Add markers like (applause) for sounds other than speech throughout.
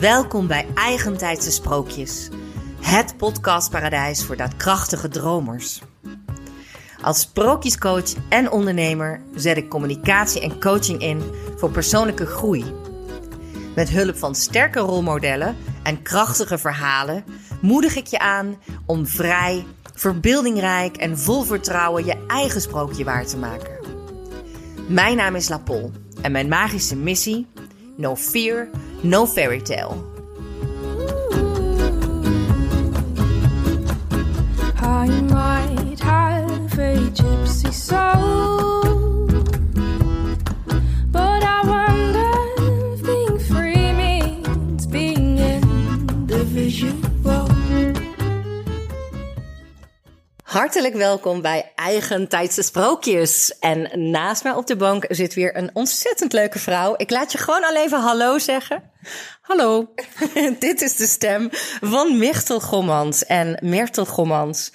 Welkom bij Eigentijdse Sprookjes, het podcastparadijs voor daadkrachtige dromers. Als sprookjescoach en ondernemer zet ik communicatie en coaching in voor persoonlijke groei. Met hulp van sterke rolmodellen en krachtige verhalen moedig ik je aan om vrij, verbeeldingrijk en vol vertrouwen je eigen sprookje waar te maken. Mijn naam is Lapol en mijn magische missie: No fear, no fairy tale. I might have a gypsy soul, Hartelijk welkom bij Eigentijdse Sprookjes. En naast mij op de bank zit weer een ontzettend leuke vrouw. Ik laat je gewoon al even hallo zeggen. Hallo. (laughs) Dit is de stem van Myrtel Gommans. En Myrtel Gommans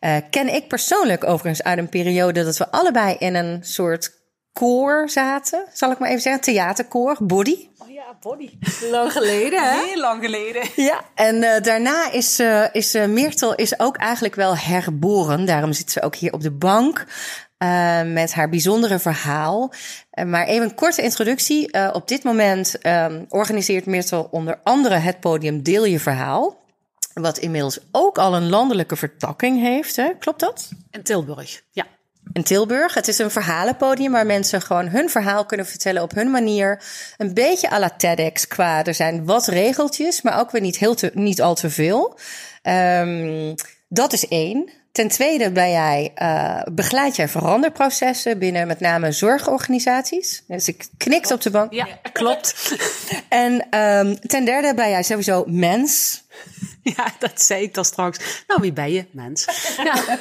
eh, ken ik persoonlijk overigens uit een periode dat we allebei in een soort koor zaten. Zal ik maar even zeggen, theaterkoor, body. Oh ja, body. Lang geleden, hè? Heel lang geleden. Ja, en eh, daarna is, eh is uh, Myrtle is ook eigenlijk wel herboren. Daarom zit ze ook hier op de bank uh, met haar bijzondere verhaal. Uh, maar even een korte introductie. Uh, op dit moment um, organiseert Myrtle onder andere het podium Deel je verhaal. Wat inmiddels ook al een landelijke vertakking heeft. Hè? Klopt dat? In Tilburg, ja. In Tilburg. Het is een verhalenpodium waar mensen gewoon hun verhaal kunnen vertellen op hun manier. Een beetje à la TEDx qua, er zijn wat regeltjes, maar ook weer niet, heel te, niet al te veel. Um, dat is één. Ten tweede ben jij, uh, begeleid jij veranderprocessen binnen met name zorgorganisaties. Dus ik knikt op de bank. Ja, klopt. en um, ten derde ben jij sowieso mens. (laughs) Ja, dat zei ik dan straks. Nou, wie ben je, mens? (laughs) Ja.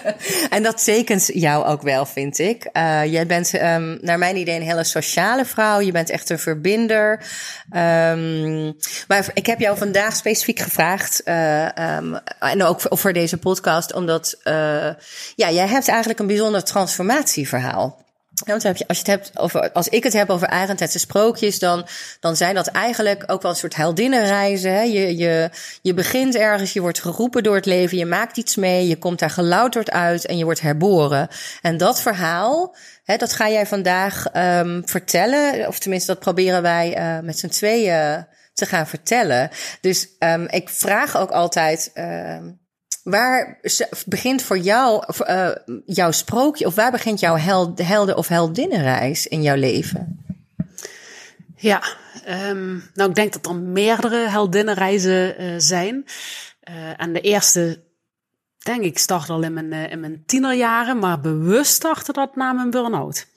en dat tekent jou ook wel, vind ik. Uh, jij bent, um, naar mijn idee, een hele sociale vrouw. Je bent echt een verbinder. Um, maar ik heb jou vandaag specifiek gevraagd, uh, um, en ook voor deze podcast, omdat uh, ja, jij hebt eigenlijk een bijzonder transformatieverhaal. Ja, want als, je het hebt over, als ik het heb over eigentijdse sprookjes, dan, dan zijn dat eigenlijk ook wel een soort heldinnenreizen. Hè? Je, je, je begint ergens, je wordt geroepen door het leven, je maakt iets mee, je komt daar gelouterd uit en je wordt herboren. En dat verhaal, hè, dat ga jij vandaag um, vertellen, of tenminste dat proberen wij uh, met z'n tweeën te gaan vertellen. Dus um, ik vraag ook altijd... Uh, Waar begint voor jou uh, jouw sprookje, of waar begint jouw held, helden- of heldinnenreis in jouw leven? Ja, um, nou ik denk dat er meerdere heldinnenreizen uh, zijn. Uh, en de eerste, denk ik, start al in mijn, in mijn tienerjaren, maar bewust startte dat na mijn burn-out.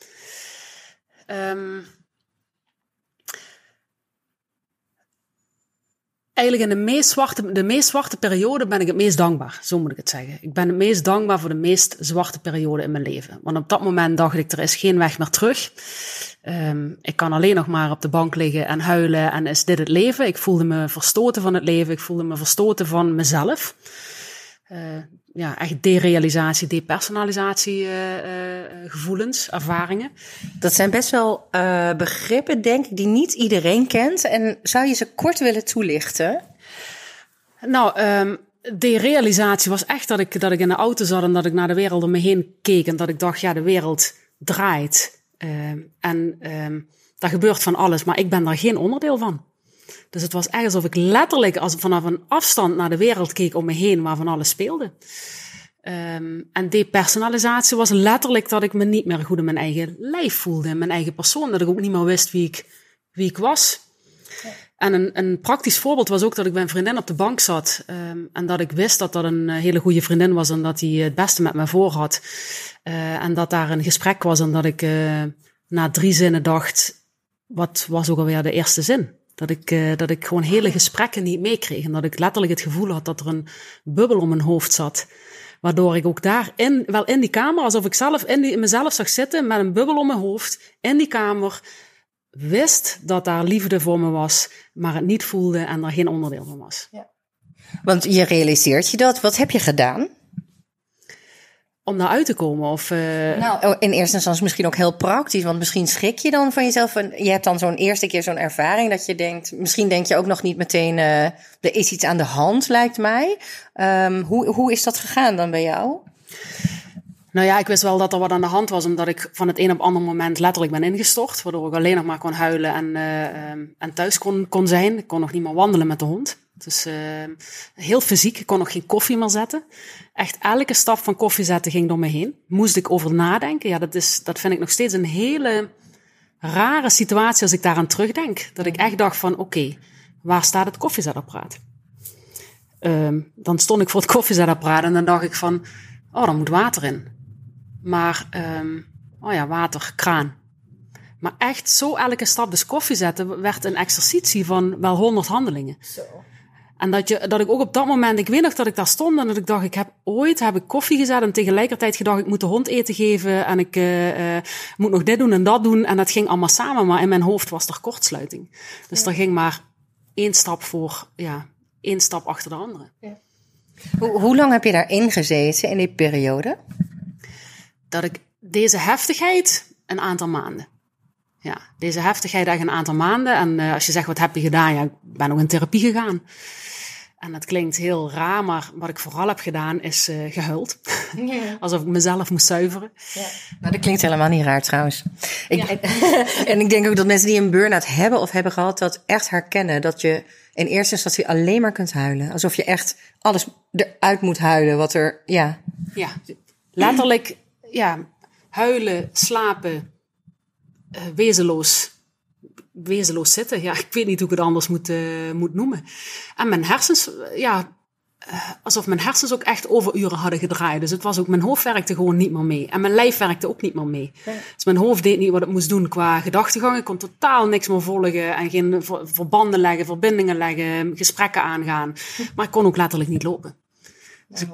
Um, Eigenlijk in de meest, zwarte, de meest zwarte periode ben ik het meest dankbaar. Zo moet ik het zeggen. Ik ben het meest dankbaar voor de meest zwarte periode in mijn leven. Want op dat moment dacht ik, er is geen weg meer terug. Um, ik kan alleen nog maar op de bank liggen en huilen en is dit het leven? Ik voelde me verstoten van het leven. Ik voelde me verstoten van mezelf. Uh, ja, echt derealisatie, depersonalisatie uh, uh, gevoelens, ervaringen. Dat zijn best wel uh, begrippen, denk ik, die niet iedereen kent. En zou je ze kort willen toelichten? Nou, um, derealisatie was echt dat ik, dat ik in de auto zat en dat ik naar de wereld om me heen keek. En dat ik dacht, ja, de wereld draait. en um, daar gebeurt van alles, maar ik ben daar geen onderdeel van. Dus het was echt alsof ik letterlijk als vanaf een afstand naar de wereld keek om me heen, waar van alles speelde. Um, en depersonalisatie was letterlijk dat ik me niet meer goed in mijn eigen lijf voelde, in mijn eigen persoon, dat ik ook niet meer wist wie ik, wie ik was. En een, een praktisch voorbeeld was ook dat ik bij een vriendin op de bank zat um, en dat ik wist dat dat een hele goede vriendin was en dat hij het beste met me voor had. Uh, en dat daar een gesprek was en dat ik uh, na drie zinnen dacht, wat was ook alweer de eerste zin? Dat ik, uh, dat ik gewoon hele gesprekken niet meekreeg. En dat ik letterlijk het gevoel had dat er een bubbel om mijn hoofd zat. Waardoor ik ook daar in, wel in die kamer, alsof ik zelf in, die, in mezelf zag zitten met een bubbel om mijn hoofd, in die kamer, wist dat daar liefde voor me was, maar het niet voelde en er geen onderdeel van was. Ja. Want je realiseert je dat. Wat heb je gedaan? Om daaruit te komen. Of, eh, Nou, oh, in eerste instantie misschien ook heel praktisch. Want misschien schrik je dan van jezelf. En je hebt dan zo'n eerste keer zo'n ervaring dat je denkt. Misschien denk je ook nog niet meteen. eh, er is iets aan de hand, lijkt mij. Ehm, hoe, hoe is dat gegaan dan bij jou? Nou ja, ik wist wel dat er wat aan de hand was, omdat ik van het een op ander moment letterlijk ben ingestort. Waardoor ik alleen nog maar kon huilen en, eh, ehm, en thuis kon, kon zijn. Ik kon nog niet meer wandelen met de hond. Dus eh, heel fysiek, ik kon nog geen koffie meer zetten. Echt elke stap van koffie zetten ging door me heen. Moest ik over nadenken. Ja, dat, is, dat vind ik nog steeds een hele rare situatie als ik daaraan terugdenk. Dat ik echt dacht van, oké, waar staat het koffiezetapparaat? Ehm, dan stond ik voor het koffiezetapparaat en dan dacht ik van, oh, daar moet water in. Maar, ehm, oh ja, water, kraan. Maar echt zo elke stap dus koffie zetten werd een exercitie van wel honderd handelingen. En dat, je, dat ik ook op dat moment, ik weet nog dat ik daar stond en dat ik dacht, ik heb ooit heb ik koffie gezet en tegelijkertijd gedacht, ik moet de hond eten geven en ik eh, eh, moet nog dit doen en dat doen. En dat ging allemaal samen, maar in mijn hoofd was er kortsluiting. Dus er ging maar één stap voor, ja, één stap achter de andere. Hoe, hoe lang heb je daarin gezeten in die periode? dat ik deze heftigheid een aantal maanden. Ja, deze heftigheid echt een aantal maanden. En eh, als je zegt, wat heb je gedaan? Ja, ik ben ook in therapie gegaan. En dat klinkt heel raar, maar wat ik vooral heb gedaan is eh gehuild. (laughs) (laughs) Alsof ik mezelf moest zuiveren. Nou, dat klinkt helemaal niet raar trouwens. Ik, (laughs) en ik denk ook dat mensen die een burn-out hebben of hebben gehad, dat echt herkennen. Dat je in eerste instantie alleen maar kunt huilen. Alsof je echt alles eruit moet huilen wat er, ja. Ja, letterlijk, ja, huilen, slapen, eh, wezenloos, wezenloos zitten. Ja, (laughs) ik weet niet hoe ik het anders moet, eh, moet noemen. En mijn hersens, ja, eh, alsof mijn hersens ook echt overuren hadden gedraaid. Dus het was ook, mijn hoofd werkte gewoon niet meer mee. En mijn lijf werkte ook niet meer mee. Dus mijn hoofd deed niet wat het moest doen qua gedachtegang. Ik kon totaal niks meer volgen en geen ver- verbanden leggen, verbindingen leggen, gesprekken aangaan. (laughs) Maar ik kon ook letterlijk niet lopen. Dus,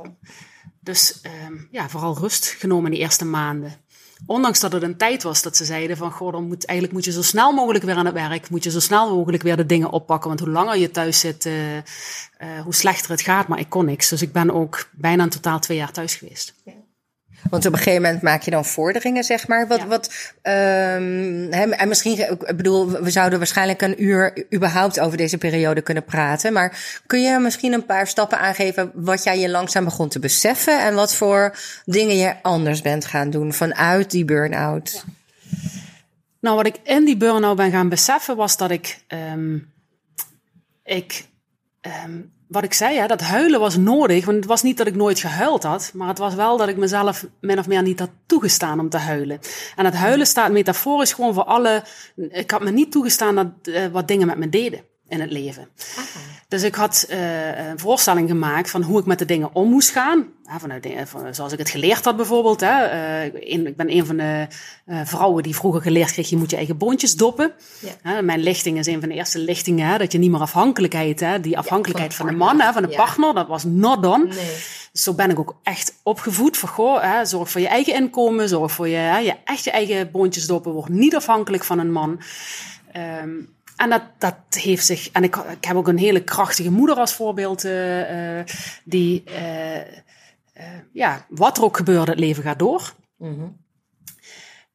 dus ehm, ja, vooral rust genomen in die eerste maanden. Ondanks dat het een tijd was dat ze zeiden van... Goh, dan moet, eigenlijk moet je zo snel mogelijk weer aan het werk. Moet je zo snel mogelijk weer de dingen oppakken. Want hoe langer je thuis zit, eh, hoe slechter het gaat. Maar ik kon niks. Dus ik ben ook bijna in totaal twee jaar thuis geweest. Want op een gegeven moment maak je dan vorderingen, zeg maar. Wat, Ja. wat, ehm, en misschien, ik bedoel, we zouden waarschijnlijk een uur überhaupt over deze periode kunnen praten. Maar kun je misschien een paar stappen aangeven wat jij je langzaam begon te beseffen en wat voor dingen je anders bent gaan doen vanuit die burn-out? Nou, wat ik in die burn-out ben gaan beseffen was dat ik... ehm, ik ehm, wat ik zei, hè, dat huilen was nodig. Want het was niet dat ik nooit gehuild had. Maar het was wel dat ik mezelf min of meer niet had toegestaan om te huilen. En het huilen staat metaforisch gewoon voor alle... Ik had me niet toegestaan dat eh, wat dingen met me deden in het leven. Dus ik had eh, een voorstelling gemaakt van hoe ik met de dingen om moest gaan. Ja, vanuit dingen, van, zoals ik het geleerd had bijvoorbeeld. Hè. Eh, ik- een- ik ben een van de eh, vrouwen die vroeger geleerd kreeg... je moet je eigen boontjes doppen. Hè, mijn lichting is een van de eerste lichtingen. Hè, dat je niet meer afhankelijkheid... Hè, die afhankelijkheid van de, man, hè, van de Ja. partner... dat was not done. Nee. Zo ben ik ook echt opgevoed. Van, goh, hè, zorg voor je eigen inkomen. Zorg voor je, hè, je echt je eigen boontjes doppen. Word niet afhankelijk van een man. Ehm, en dat, dat heeft zich. En ik, ik heb ook een hele krachtige moeder als voorbeeld. eh, eh, die. eh, ja, wat er ook gebeurde, het leven gaat door.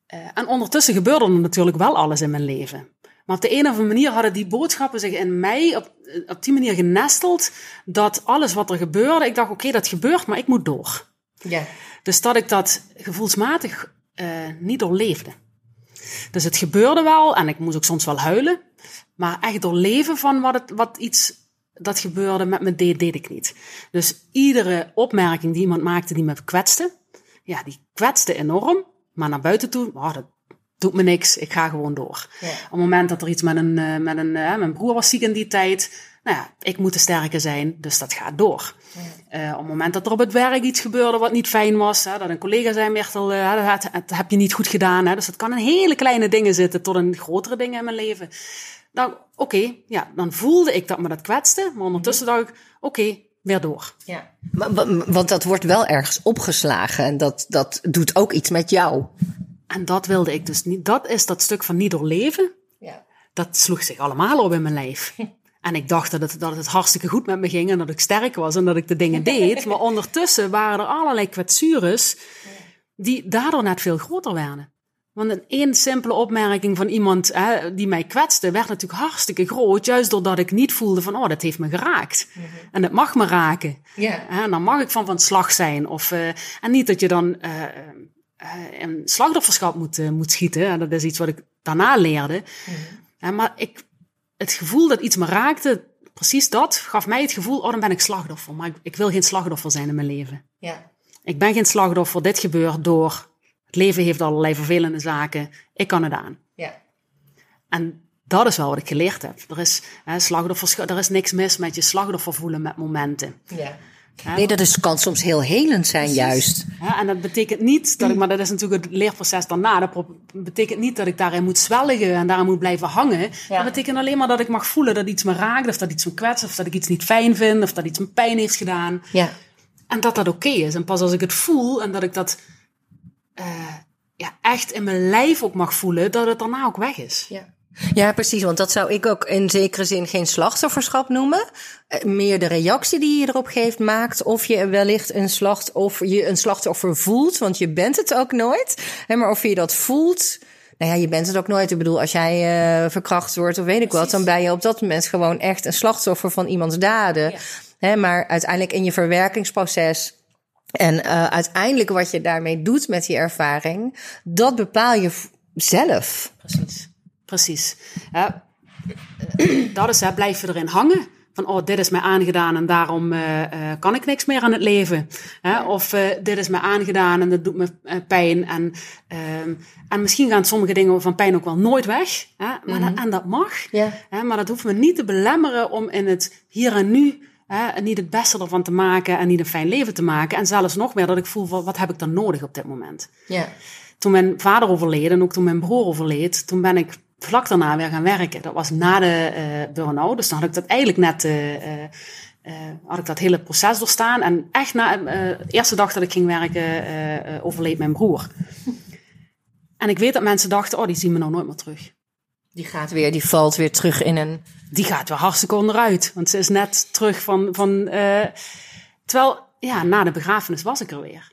Eh, en ondertussen gebeurde er natuurlijk wel alles in mijn leven. Maar op de een of andere manier hadden die boodschappen zich in mij op, op die manier genesteld. Dat alles wat er gebeurde, ik dacht: oké, dat gebeurt, maar ik moet door. Ja. Dus dat ik dat gevoelsmatig niet doorleefde. Dus het gebeurde wel en ik moest ook soms wel huilen. Maar echt doorleven van wat, het, wat iets dat gebeurde met me deed, deed ik niet. Dus iedere opmerking die iemand maakte die me kwetste, ja, die kwetste enorm. Maar naar buiten toe, oh, dat doet me niks, ik ga gewoon door. Ja. Op het moment dat er iets met een, eh, met een eh, mijn broer was ziek in die tijd, nou ja, ik moet de sterke zijn, dus dat gaat door. Eh, op het moment dat er op het werk iets gebeurde wat niet fijn was, hè, dat een collega zei, Mertel, eh, dat, dat heb je niet goed gedaan. Hè, dus dat kan in hele kleine dingen zitten tot in grotere dingen in mijn leven. Nou, oké, ja, dan voelde ik dat me dat kwetste, maar ondertussen dacht ik, oké, weer door. Ja. Maar- wa- Want dat wordt wel ergens opgeslagen en dat, dat doet ook iets met jou. En dat wilde ik dus niet. Dat is dat stuk van niet doorleven. Ja. dat sloeg zich allemaal op in mijn lijf. (laughs) En ik dacht dat het, dat het hartstikke goed met me ging en dat ik sterk was en dat ik de dingen deed. (laughs) Maar ondertussen waren er allerlei kwetsures die daardoor net veel groter werden. Want een één simpele opmerking van iemand hè, die mij kwetste, werd natuurlijk hartstikke groot. Juist doordat ik niet voelde van, oh, dat heeft me geraakt. En dat mag me raken. Ja. Hè, en dan mag ik van van slag zijn. Of, eh, en niet dat je dan eh, eh, een slachtofferschap moet, eh, moet schieten. En dat is iets wat ik daarna leerde. Hè, maar ik, het gevoel dat iets me raakte, precies dat, gaf mij het gevoel, oh, dan ben ik slachtoffer. Maar ik, ik wil geen slachtoffer zijn in mijn leven. Ja. Ik ben geen slachtoffer, dit gebeurt door. Het leven heeft allerlei vervelende zaken. Ik kan het aan. Ja. En dat is wel wat ik geleerd heb. Er is, hè, slachtoffers, er is niks mis met je slachtoffer voelen met momenten. Ja. Nee, dat is, kan soms heel helend zijn, juist. Hè, en dat betekent niet dat ik, maar dat is natuurlijk het leerproces daarna. Dat betekent niet dat ik daarin moet zwelgen en daarin moet blijven hangen. Ja. Dat betekent alleen maar dat ik mag voelen dat iets me raakt, of dat iets me kwetst, of dat ik iets niet fijn vind, of dat iets me pijn heeft gedaan. Ja. En dat dat oké is. En pas als ik het voel en dat ik dat eh, ja, echt in mijn lijf ook mag voelen, dat het daarna ook weg is. Ja. Ja, precies. Want dat zou ik ook in zekere zin geen slachtofferschap noemen. Eh, Meer de reactie die je erop geeft maakt of je wellicht een slachtoffer, je een slachtoffer voelt. Want je bent het ook nooit. Hè, Maar of je dat voelt. Nou ja, je bent het ook nooit. Ik bedoel, als jij eh, verkracht wordt of weet ik wat, dan ben je op dat moment gewoon echt een slachtoffer van iemands daden. Hè, maar uiteindelijk in je verwerkingsproces en eh, uiteindelijk wat je daarmee doet met die ervaring, dat bepaal je zelf. Precies. Precies. Ja, dat is, hè, blijf je erin hangen. Van, oh, dit is mij aangedaan en daarom eh, eh, kan ik niks meer aan het leven. Hè? Of eh, dit is mij aangedaan en dat doet me eh, pijn. En, ehm, en misschien gaan sommige dingen van pijn ook wel nooit weg. Hè? Maar dat, en dat mag. Hè? Maar dat hoeft me niet te belemmeren om in het hier en nu hè, niet het beste ervan te maken en niet een fijn leven te maken. En zelfs nog meer dat ik voel, wat heb ik dan nodig op dit moment? Ja. toen mijn vader overleed en ook toen mijn broer overleed, toen ben ik vlak daarna weer gaan werken. Dat was na de eh burn-out. Dus dan had ik dat eigenlijk net, eh, eh, eh, had ik dat hele proces doorstaan. En echt na de eerste dag dat ik ging werken, overleed mijn broer. (laughs) En ik weet dat mensen dachten, oh, die zien me nou nooit meer terug. Die gaat weer, die valt weer terug in een. Die gaat weer hartstikke onderuit. Want ze is net terug van... van eh, terwijl, ja, na de begrafenis was ik er weer.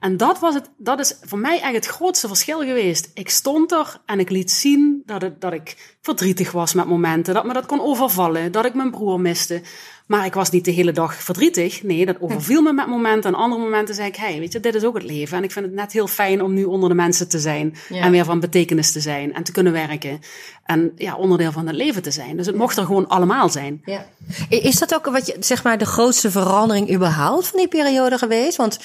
En dat, was het, dat is voor mij echt het grootste verschil geweest. Ik stond er en ik liet zien dat, het, dat ik verdrietig was met momenten. Dat me dat kon overvallen. Dat ik mijn broer miste. Maar ik was niet de hele dag verdrietig. Nee, dat overviel me met momenten. En andere momenten zei ik, hey, weet je, dit is ook het leven. En ik vind het net heel fijn om nu onder de mensen te zijn. Ja. En weer van betekenis te zijn. En te kunnen werken. En ja, onderdeel van het leven te zijn. Dus het mocht er gewoon allemaal zijn. Ja. Is dat ook wat je, zeg maar, de grootste verandering überhaupt van die periode geweest? Want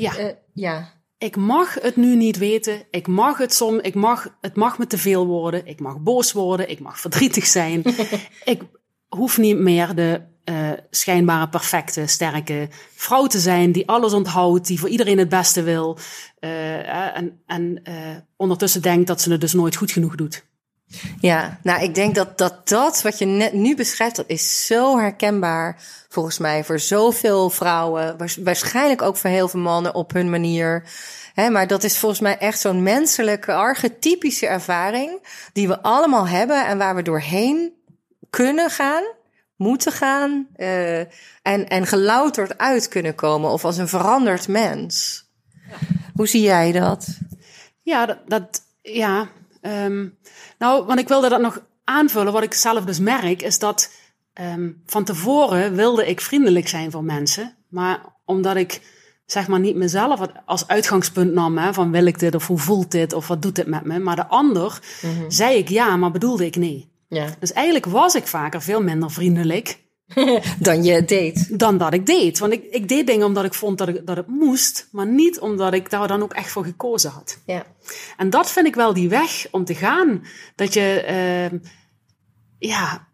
Ja. eh, ja. Ik mag het nu niet weten. Ik mag het som, ik mag, het mag me te veel worden. Ik mag boos worden. Ik mag verdrietig zijn. (laughs) ik hoef niet meer de eh, schijnbare, perfecte, sterke vrouw te zijn die alles onthoudt, die voor iedereen het beste wil. eh, en en eh, ondertussen denkt dat ze het dus nooit goed genoeg doet. Ja, nou, ik denk dat, dat dat wat je net nu beschrijft, dat is zo herkenbaar volgens mij voor zoveel vrouwen. Waars- Waarschijnlijk ook voor heel veel mannen op hun manier. Hè, maar dat is volgens mij echt zo'n menselijke, archetypische ervaring die we allemaal hebben en waar we doorheen kunnen gaan, moeten gaan eh, en, en gelouterd uit kunnen komen of als een veranderd mens. Hoe zie jij dat? Ja, dat, dat ja. Ehm, nou, want ik wilde dat nog aanvullen. Wat ik zelf dus merk, is dat ehm, van tevoren wilde ik vriendelijk zijn voor mensen. Maar omdat ik zeg maar niet mezelf als uitgangspunt nam, hè, van wil ik dit of hoe voelt dit of wat doet dit met me. Maar de ander zei ik ja, maar bedoelde ik nee. Ja. Dus eigenlijk was ik vaker veel minder vriendelijk (laughs) Dan je deed. dan dat ik deed. Want ik, ik deed dingen omdat ik vond dat, ik, dat het moest, maar niet omdat ik daar dan ook echt voor gekozen had. Ja. En dat vind ik wel die weg om te gaan. Dat je, ehm, ja,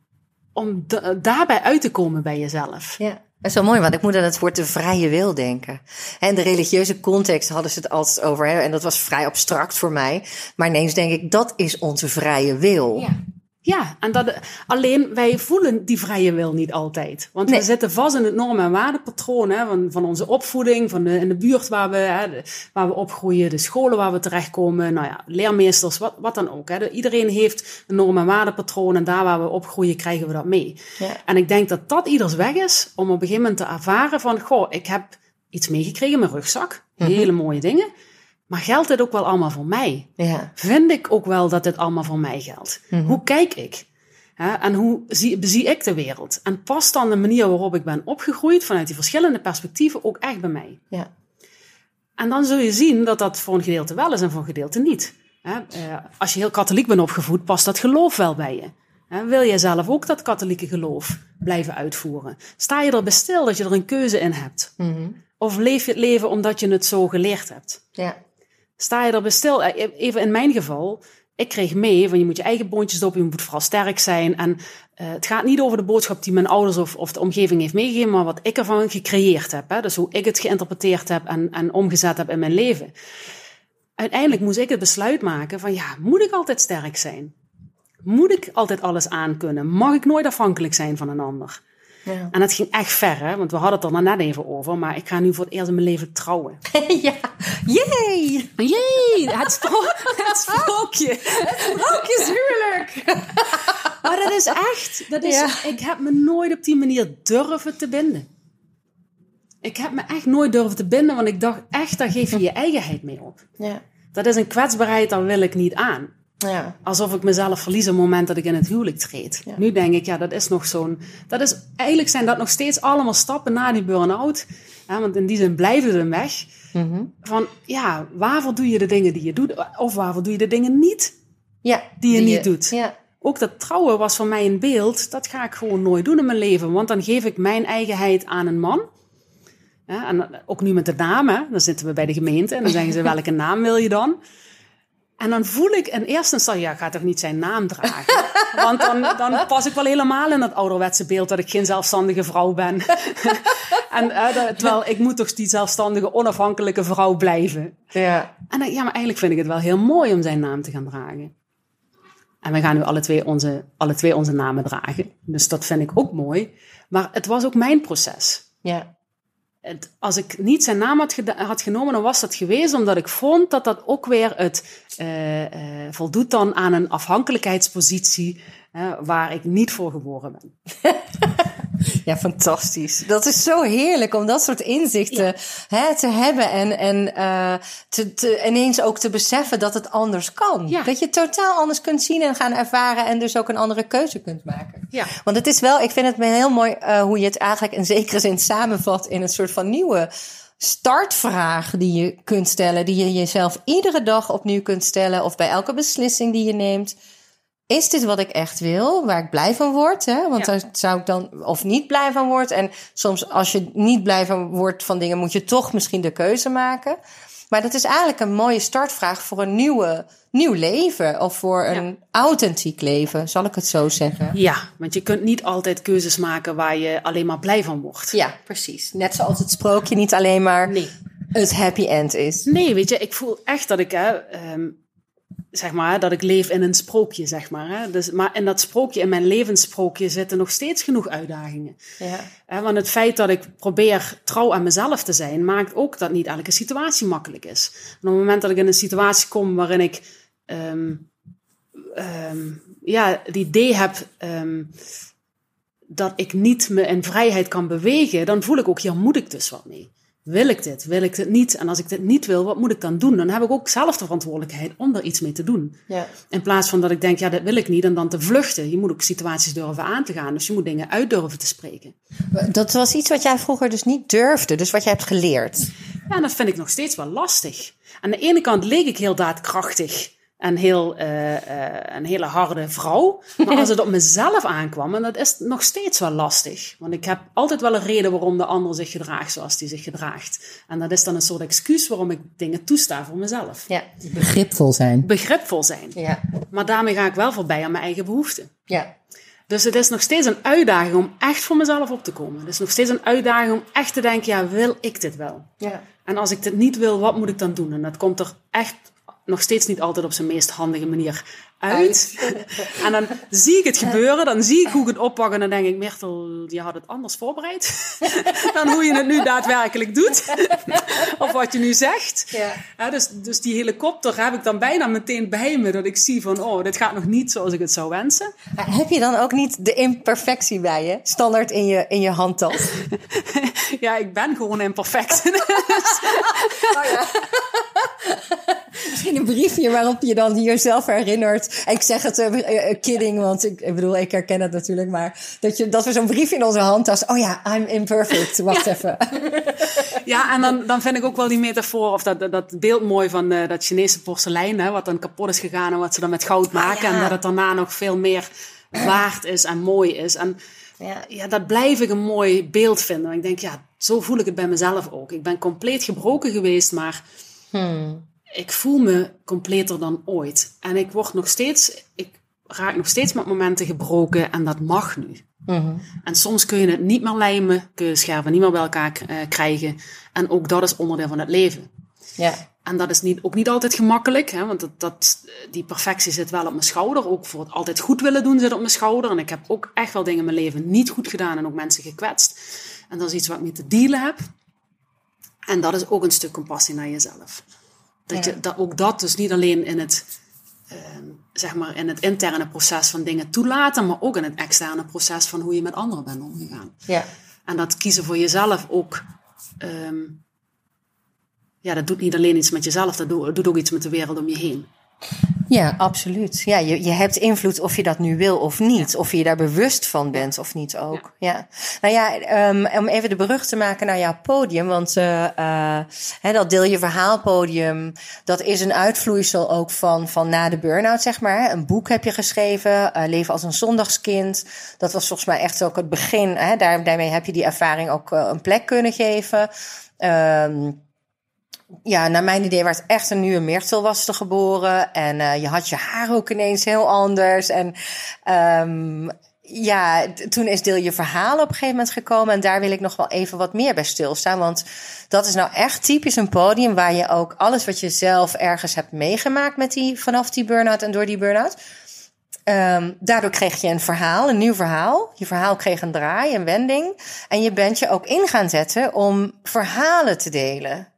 om da- daarbij uit te komen bij jezelf. Ja, dat is wel mooi, want ik moet aan het woord de vrije wil denken. En de religieuze context hadden ze het altijd over, hè, en dat was vrij abstract voor mij. Maar ineens denk ik, dat is onze vrije wil. Ja, en dat, alleen wij voelen die vrije wil niet altijd. Want Nee. we zitten vast in het norm- en waardepatroon hè, van, van onze opvoeding, van de, in de buurt waar we, hè, de- waar we opgroeien, de scholen waar we terechtkomen, nou ja, leermeesters, wat, wat dan ook. Hè. De- iedereen heeft een norm- en waardepatroon en daar waar we opgroeien krijgen we dat mee. Ja. En ik denk dat dat ieders weg is om op een gegeven moment te ervaren van, goh, ik heb iets meegekregen in mijn rugzak, hele mooie dingen. Maar geldt dit ook wel allemaal voor mij? Ja. Vind ik ook wel dat dit allemaal voor mij geldt? Hoe kijk ik? En hoe zie, bezie ik de wereld? En past dan de manier waarop ik ben opgegroeid vanuit die verschillende perspectieven ook echt bij mij? Ja. En dan zul je zien dat dat voor een gedeelte wel is en voor een gedeelte niet. Eh, als je heel katholiek bent opgevoed, past dat geloof wel bij je. Wil jij zelf ook dat katholieke geloof blijven uitvoeren? Sta je erbij stil dat je er een keuze in hebt? Of leef je het leven omdat je het zo geleerd hebt? Ja. Sta je erbij stil? Eh, Even in mijn geval, ik kreeg mee van je moet je eigen boontjes op, je moet vooral sterk zijn. En eh, het gaat niet over de boodschap die mijn ouders of, of de omgeving heeft meegegeven, maar wat ik ervan gecreëerd heb. Hè? Dus hoe ik het geïnterpreteerd heb en, en omgezet heb in mijn leven. Uiteindelijk moest ik het besluit maken van ja, moet ik altijd sterk zijn? Moet ik altijd alles aankunnen? Mag ik nooit afhankelijk zijn van een ander? Ja. En dat ging echt ver, hè? want we hadden het er net even over. Maar ik ga nu voor het eerst in mijn leven trouwen. (laughs) ja. Yay! Jee, het, spro (laughs) het sprookje. Sprookjeshuwelijk! (laughs) Maar dat is echt, dat is, Ja. ik heb me nooit op die manier durven te binden. Ik heb me echt nooit durven te binden, want ik dacht echt, daar geef je je eigenheid mee op. Ja. Dat is een kwetsbaarheid, daar wil ik niet aan. Ja. Alsof ik mezelf verlies op het moment dat ik in het huwelijk treed. Ja. Nu denk ik, ja, dat is nog zo'n... Dat is, eigenlijk zijn dat nog steeds allemaal stappen na die burn-out. Want in die zin blijven ze een weg. Van, ja, waarvoor doe je de dingen die je doet? Of waarvoor doe je de dingen niet? Ja. Die je niet doet. Ja. Ook dat trouwen was voor mij een beeld, dat ga ik gewoon nooit doen in mijn leven. Want dan geef ik mijn eigenheid aan een man. Ja, en ook nu met de naam, hè. dan zitten we bij de gemeente en dan zeggen ze (laughs) welke naam wil je dan? En dan voel ik in eerste instantie, ja, ik ga toch niet zijn naam dragen. (laughs) Want dan, dan pas ik wel helemaal in dat ouderwetse beeld dat ik geen zelfstandige vrouw ben. (laughs) en eh, terwijl ik moet toch die zelfstandige, onafhankelijke vrouw blijven. Ja. En dan, ja, maar eigenlijk vind ik het wel heel mooi om zijn naam te gaan dragen. En we gaan nu alle twee onze, alle twee onze namen dragen. Dus dat vind ik ook mooi. Maar het was ook mijn proces. Ja. Als ik niet zijn naam had, had genomen, dan was dat geweest omdat ik vond dat dat ook weer het eh, eh, voldoet dan aan een afhankelijkheidspositie waar ik niet voor geboren ben. (laughs) Ja, fantastisch. Dat is zo heerlijk om dat soort inzichten hè, te hebben en, en eh, te, te, ineens ook te beseffen dat het anders kan. Ja. Dat je het totaal anders kunt zien en gaan ervaren en dus ook een andere keuze kunt maken. Ja. Want het is wel, ik vind het heel mooi eh, hoe je het eigenlijk in zekere zin samenvat in een soort van nieuwe startvraag die je kunt stellen, die je jezelf iedere dag opnieuw kunt stellen of bij elke beslissing die je neemt. Is dit wat ik echt wil, waar ik blij van word? Hè? Want Ja. daar zou ik dan of niet blij van word. En soms als je niet blij van wordt van dingen, moet je toch misschien de keuze maken. Maar dat is eigenlijk een mooie startvraag voor een nieuwe, nieuw leven. Of voor een authentiek leven, zal ik het zo zeggen. Ja, want je kunt niet altijd keuzes maken waar je alleen maar blij van wordt. Ja, precies. Net zoals het sprookje niet alleen maar Nee. het happy end is. Nee, weet je, ik voel echt dat ik, hè, ehm, zeg maar, dat ik leef in een sprookje, zeg maar. Hè. Dus, maar in dat sprookje, in mijn levenssprookje, zitten nog steeds genoeg uitdagingen. Ja. Want het feit dat ik probeer trouw aan mezelf te zijn, maakt ook dat niet elke situatie makkelijk is. En op het moment dat ik in een situatie kom waarin ik ehm, ehm, ja, het idee heb ehm, dat ik niet me in vrijheid kan bewegen, dan voel ik ook, hier moet ik dus wat mee. Wil ik dit? Wil ik dit niet? En als ik dit niet wil, wat moet ik dan doen? Dan heb ik ook zelf de verantwoordelijkheid om er iets mee te doen. Ja. In plaats van dat ik denk, ja, dat wil ik niet, en dan te vluchten. Je moet ook situaties durven aan te gaan. Dus je moet dingen uit durven te spreken. Dat was iets wat jij vroeger dus niet durfde, dus wat jij hebt geleerd. Ja, en dat vind ik nog steeds wel lastig. Aan de ene kant leek ik heel daadkrachtig en heel, eh, eh, een hele harde vrouw. Maar als het op mezelf aankwam, en dat is nog steeds wel lastig. Want ik heb altijd wel een reden waarom de ander zich gedraagt zoals die zich gedraagt. En dat is dan een soort excuus waarom ik dingen toesta voor mezelf. Ja. Begripvol zijn. Begripvol zijn. Ja. Maar daarmee ga ik wel voorbij aan mijn eigen behoeften. Ja. Dus het is nog steeds een uitdaging om echt voor mezelf op te komen. Het is nog steeds een uitdaging om echt te denken, ja, wil ik dit wel? Ja. En als ik dit niet wil, wat moet ik dan doen? En dat komt er echt nog steeds niet altijd op zijn meest handige manier uit. (laughs) en dan zie ik het gebeuren, dan zie ik hoe ik het oppak en dan denk ik, Myrtel, je had het anders voorbereid (laughs) dan hoe je het nu daadwerkelijk doet. (laughs) of wat je nu zegt. Ja. Ja, dus, dus die helikopter heb ik dan bijna meteen bij me, dat ik zie van, oh, dit gaat nog niet zoals ik het zou wensen. Maar heb je dan ook niet de imperfectie bij je? Standaard in je, in je handtas? ja, ik ben gewoon imperfect. Oh ja. Misschien een briefje waarop je dan jezelf herinnert. Ik zeg het eh, eh, kidding, want ik, ik bedoel, ik herken het natuurlijk. Maar dat, je, dat we zo'n briefje in onze handtas. Oh ja, I'm imperfect. (laughs) Wacht even. Ja, en dan, dan vind ik ook wel die metafoor of dat, dat- beeld mooi van eh, dat Chinese porselein, hè, wat dan kapot is gegaan en wat ze dan met goud maken. ja. En dat het daarna nog veel meer waard is en mooi is. En Ja. ja, dat blijf ik een mooi beeld vinden. Ik denk, ja, zo voel ik het bij mezelf ook. Ik ben compleet gebroken geweest, maar ik voel me completer dan ooit. En ik word nog steeds, ik raak nog steeds met momenten gebroken en dat mag nu. En soms kun je het niet meer lijmen, kun je de scherven niet meer bij elkaar eh, krijgen. En ook dat is onderdeel van het leven. Ja. En dat is niet, ook niet altijd gemakkelijk, hè, want dat, dat, die perfectie zit wel op mijn schouder. Ook voor het altijd goed willen doen zit op mijn schouder. En ik heb ook echt wel dingen in mijn leven niet goed gedaan en ook mensen gekwetst. En dat is iets wat ik mee te dealen heb. En dat is ook een stuk compassie naar jezelf. Dat je dat, ook dat dus niet alleen in het, ehm, zeg maar in het interne proces van dingen toelaten, maar ook in het externe proces van hoe je met anderen bent omgegaan. Ja. En dat kiezen voor jezelf ook. ehm, ja, dat doet niet alleen iets met jezelf, dat doet, doet ook iets met de wereld om je heen. Ja, absoluut. Ja, je, je hebt invloed of je dat nu wil of niet. Of je daar bewust van bent of niet ook. Ja. Nou ja, ehm, om even de brug te maken naar jouw podium. Want hè, dat deel je verhaal podium, dat is een uitvloeisel ook van, van na de burn-out, zeg maar. Een boek heb je geschreven, eh, Leven als een zondagskind. Dat was volgens mij echt ook het begin. Daar, daarmee heb je die ervaring ook een plek kunnen geven. Ehm ja, naar mijn idee werd echt een nieuwe Myrtel was er geboren. En eh, je had je haar ook ineens heel anders. En ehm, ja, toen is deel je verhaal op een gegeven moment gekomen. En daar wil ik nog wel even wat meer bij stilstaan. Want dat is nou echt typisch een podium waar je ook alles wat je zelf ergens hebt meegemaakt met die, vanaf die burn-out en door die burn-out. Ehm, daardoor kreeg je een verhaal, een nieuw verhaal. Je verhaal kreeg een draai, een wending. En je bent je ook in gaan zetten om verhalen te delen.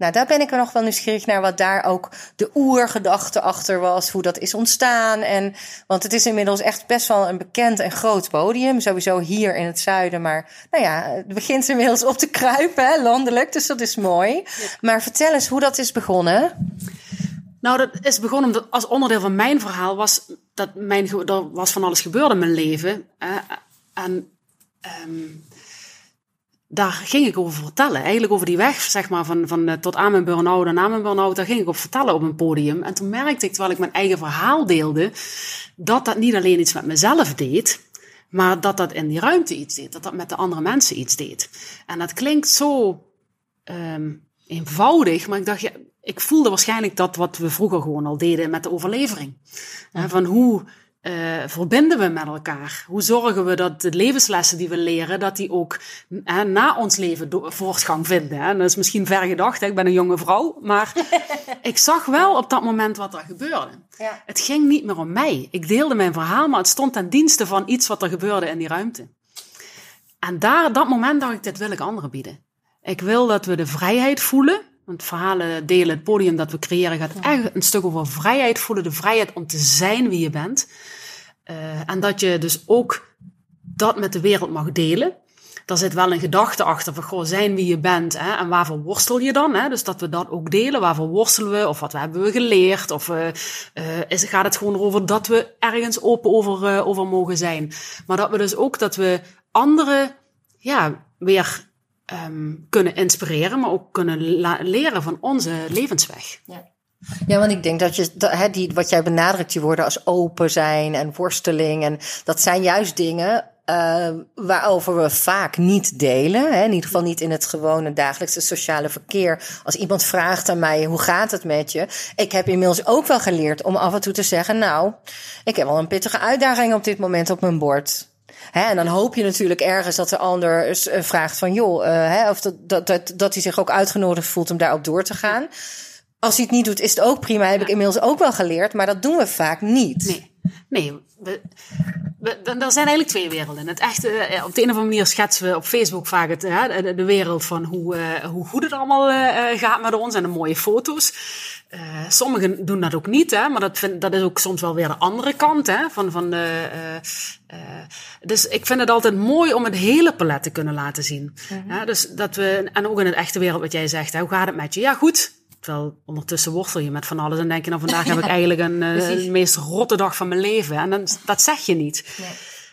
Nou, daar ben ik er nog wel nieuwsgierig naar wat daar ook de oergedachte achter was, hoe dat is ontstaan. En, want het is inmiddels echt best wel een bekend en groot podium, sowieso hier in het zuiden. Maar nou ja, het begint inmiddels op te kruipen, landelijk, dus dat is mooi. Maar vertel eens hoe dat is begonnen. Nou, dat is begonnen omdat als onderdeel van mijn verhaal was dat mijn, er was van alles gebeurd in mijn leven. en ehm, daar ging ik over vertellen. Eigenlijk over die weg, zeg maar, van, van eh, tot aan mijn burn-out en na mijn burn-out. Daar ging ik over vertellen op een podium. En toen merkte ik, terwijl ik mijn eigen verhaal deelde, dat dat niet alleen iets met mezelf deed, maar dat dat in die ruimte iets deed. Dat dat met de andere mensen iets deed. En dat klinkt zo ehm, eenvoudig, maar ik dacht, ja, ik voelde waarschijnlijk dat wat we vroeger gewoon al deden met de overlevering. Van hoe eh, verbinden we met elkaar? Hoe zorgen we dat de levenslessen die we leren, dat die ook hè, na ons leven voortgang vinden? Hè? Dat is misschien ver gedacht, hè? ik ben een jonge vrouw, maar (laughs) ik zag wel op dat moment wat er gebeurde. Ja. Het ging niet meer om mij. Ik deelde mijn verhaal, maar het stond ten dienste van iets wat er gebeurde in die ruimte. En daar, op dat moment dacht ik, dit wil ik anderen bieden. Ik wil dat we de vrijheid voelen. Want verhalen delen, het podium dat we creëren, gaat echt een stuk over vrijheid voelen. De vrijheid om te zijn wie je bent. Eh, en dat je dus ook dat met de wereld mag delen. Daar zit wel een gedachte achter van, goh, zijn wie je bent. Hè? En waarvoor worstel je dan? Hè? Dus dat we dat ook delen. Waarvoor worstelen we? Of wat hebben we geleerd? Of eh, eh, is, gaat het gewoon over dat we ergens open over, over mogen zijn? Maar dat we dus ook, dat we anderen ja, weer ehm, kunnen inspireren, maar ook kunnen leren van onze levensweg. Ja, want ik denk dat je, dat, die, wat jij benadrukt, die woorden als open zijn en worsteling. En dat zijn juist dingen eh, waarover we vaak niet delen. In ieder geval niet in het gewone dagelijkse sociale verkeer. Als iemand vraagt aan mij, hoe gaat het met je? Ik heb inmiddels ook wel geleerd om af en toe te zeggen, nou, ik heb wel een pittige uitdaging op dit moment op mijn bord. Hè, en dan hoop je natuurlijk ergens dat de ander eh, vraagt van joh, eh, hè, of dat, dat, dat, dat hij zich ook uitgenodigd voelt om daarop door te gaan. Als hij het niet doet, is het ook prima. Heb ik inmiddels ook wel geleerd. Maar dat doen we vaak niet. Nee, nee. We, we, dan- er zijn eigenlijk twee werelden. Het echte, eh, op de een of andere manier schetsen we op Facebook vaak het, hè, de, de wereld van hoe, eh, hoe goed het allemaal eh, eh, gaat met ons en de mooie foto's. Eh, sommigen doen dat ook niet, hè, maar dat, vind, dat is ook soms wel weer de andere kant. Hè, van, van de, eh, eh, dus ik vind het altijd mooi om het hele palet te kunnen laten zien. Ja, dus dat we, en ook in het echte wereld, wat jij zegt, hè, hoe gaat het met je? Ja, goed. Terwijl ondertussen worstel je met van alles en denk je, nou vandaag heb ik (laughs) eigenlijk een, eh, de meest rotte dag van mijn leven. En dan, dat zeg je niet.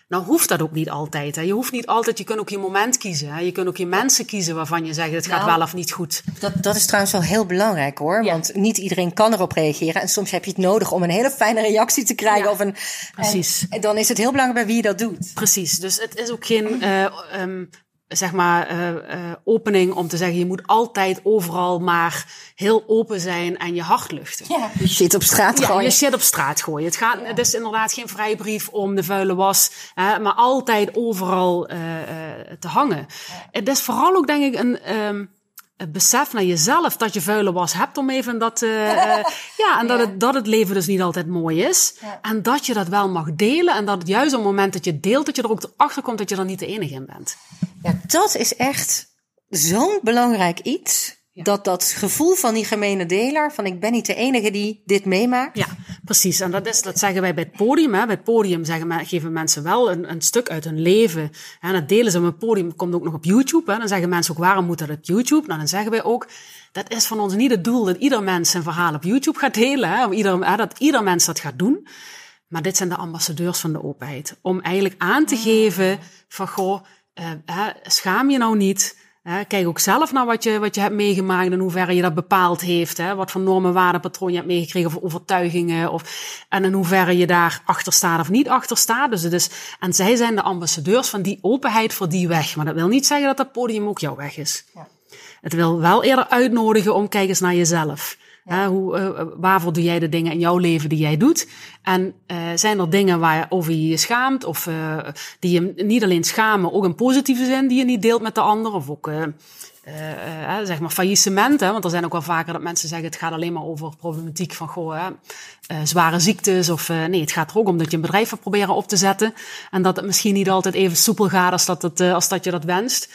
Nou hoeft dat ook niet altijd. Hè. Je hoeft niet altijd, je kunt ook je moment kiezen. Hè. Je kunt ook je mensen kiezen waarvan je zegt, het gaat Nou, wel of niet goed. Dat, dat is trouwens wel heel belangrijk hoor. Ja. Want niet iedereen kan erop reageren. En soms heb je het nodig om een hele fijne reactie te krijgen. Ja, of een, precies. En, en dan is het heel belangrijk bij wie je dat doet. Precies, dus het is ook geen eh, ehm, zeg maar eh, eh, opening om te zeggen je moet altijd overal maar heel open zijn en je hart luchten. Ja. Je shit op straat Ja, gooien. je shit op straat gooien. Het, gaat, het is inderdaad geen vrijbrief om de vuile was, hè, maar altijd overal eh, eh, te hangen. Het is vooral ook denk ik een ehm, het besef naar jezelf dat je vuile was hebt om even dat. eh, (laughs) ja, en dat, het, dat het leven dus niet altijd mooi is. Ja. En dat je dat wel mag delen. En dat het juist op het moment dat je deelt, dat je er ook achter komt dat je er niet de enige in bent. Ja, dat is echt zo'n belangrijk iets. Ja. Dat dat gevoel van die gemene deler, van ik ben niet de enige die dit meemaakt. Ja, precies. En dat, is, dat zeggen wij bij het podium. Hè. Bij het podium zeggen, geven mensen wel een, een stuk uit hun leven. En dat delen ze op het podium. komt ook nog op YouTube. Hè. Dan zeggen mensen ook, waarom moet dat op YouTube? Nou, dan zeggen wij ook, dat is van ons niet het doel dat ieder mens zijn verhaal op YouTube gaat delen. Hè. Ieder, hè, dat ieder mens dat gaat doen. Maar dit zijn de ambassadeurs van de openheid. Om eigenlijk aan te geven van, goh, eh, hè, schaam je nou niet. Hè, kijk ook zelf naar wat je, wat je hebt meegemaakt en hoeverre je dat bepaald heeft. Hè, wat voor normen, waarden, patroon je hebt meegekregen of overtuigingen. Of, en in hoeverre je daar achter staat of niet achter staat. Dus het is, en zij zijn de ambassadeurs van die openheid voor die weg. Maar dat wil niet zeggen dat dat podium ook jouw weg is. Ja. Het wil wel eerder uitnodigen om kijk eens naar jezelf. Hè, hoe, eh, waarvoor doe jij de dingen in jouw leven die jij doet? En eh, zijn er dingen waarover je je schaamt? Of eh, die je niet alleen schamen, ook in positieve zin, die je niet deelt met de ander? Of ook, eh, zeg maar, faillissement. Hè? Want er zijn ook wel vaker dat mensen zeggen, het gaat alleen maar over problematiek van, goh, hè, zware ziektes. Of nee, het gaat er ook om dat je een bedrijf wil proberen op te zetten. En dat het misschien niet altijd even soepel gaat als dat, het, als dat je dat wenst.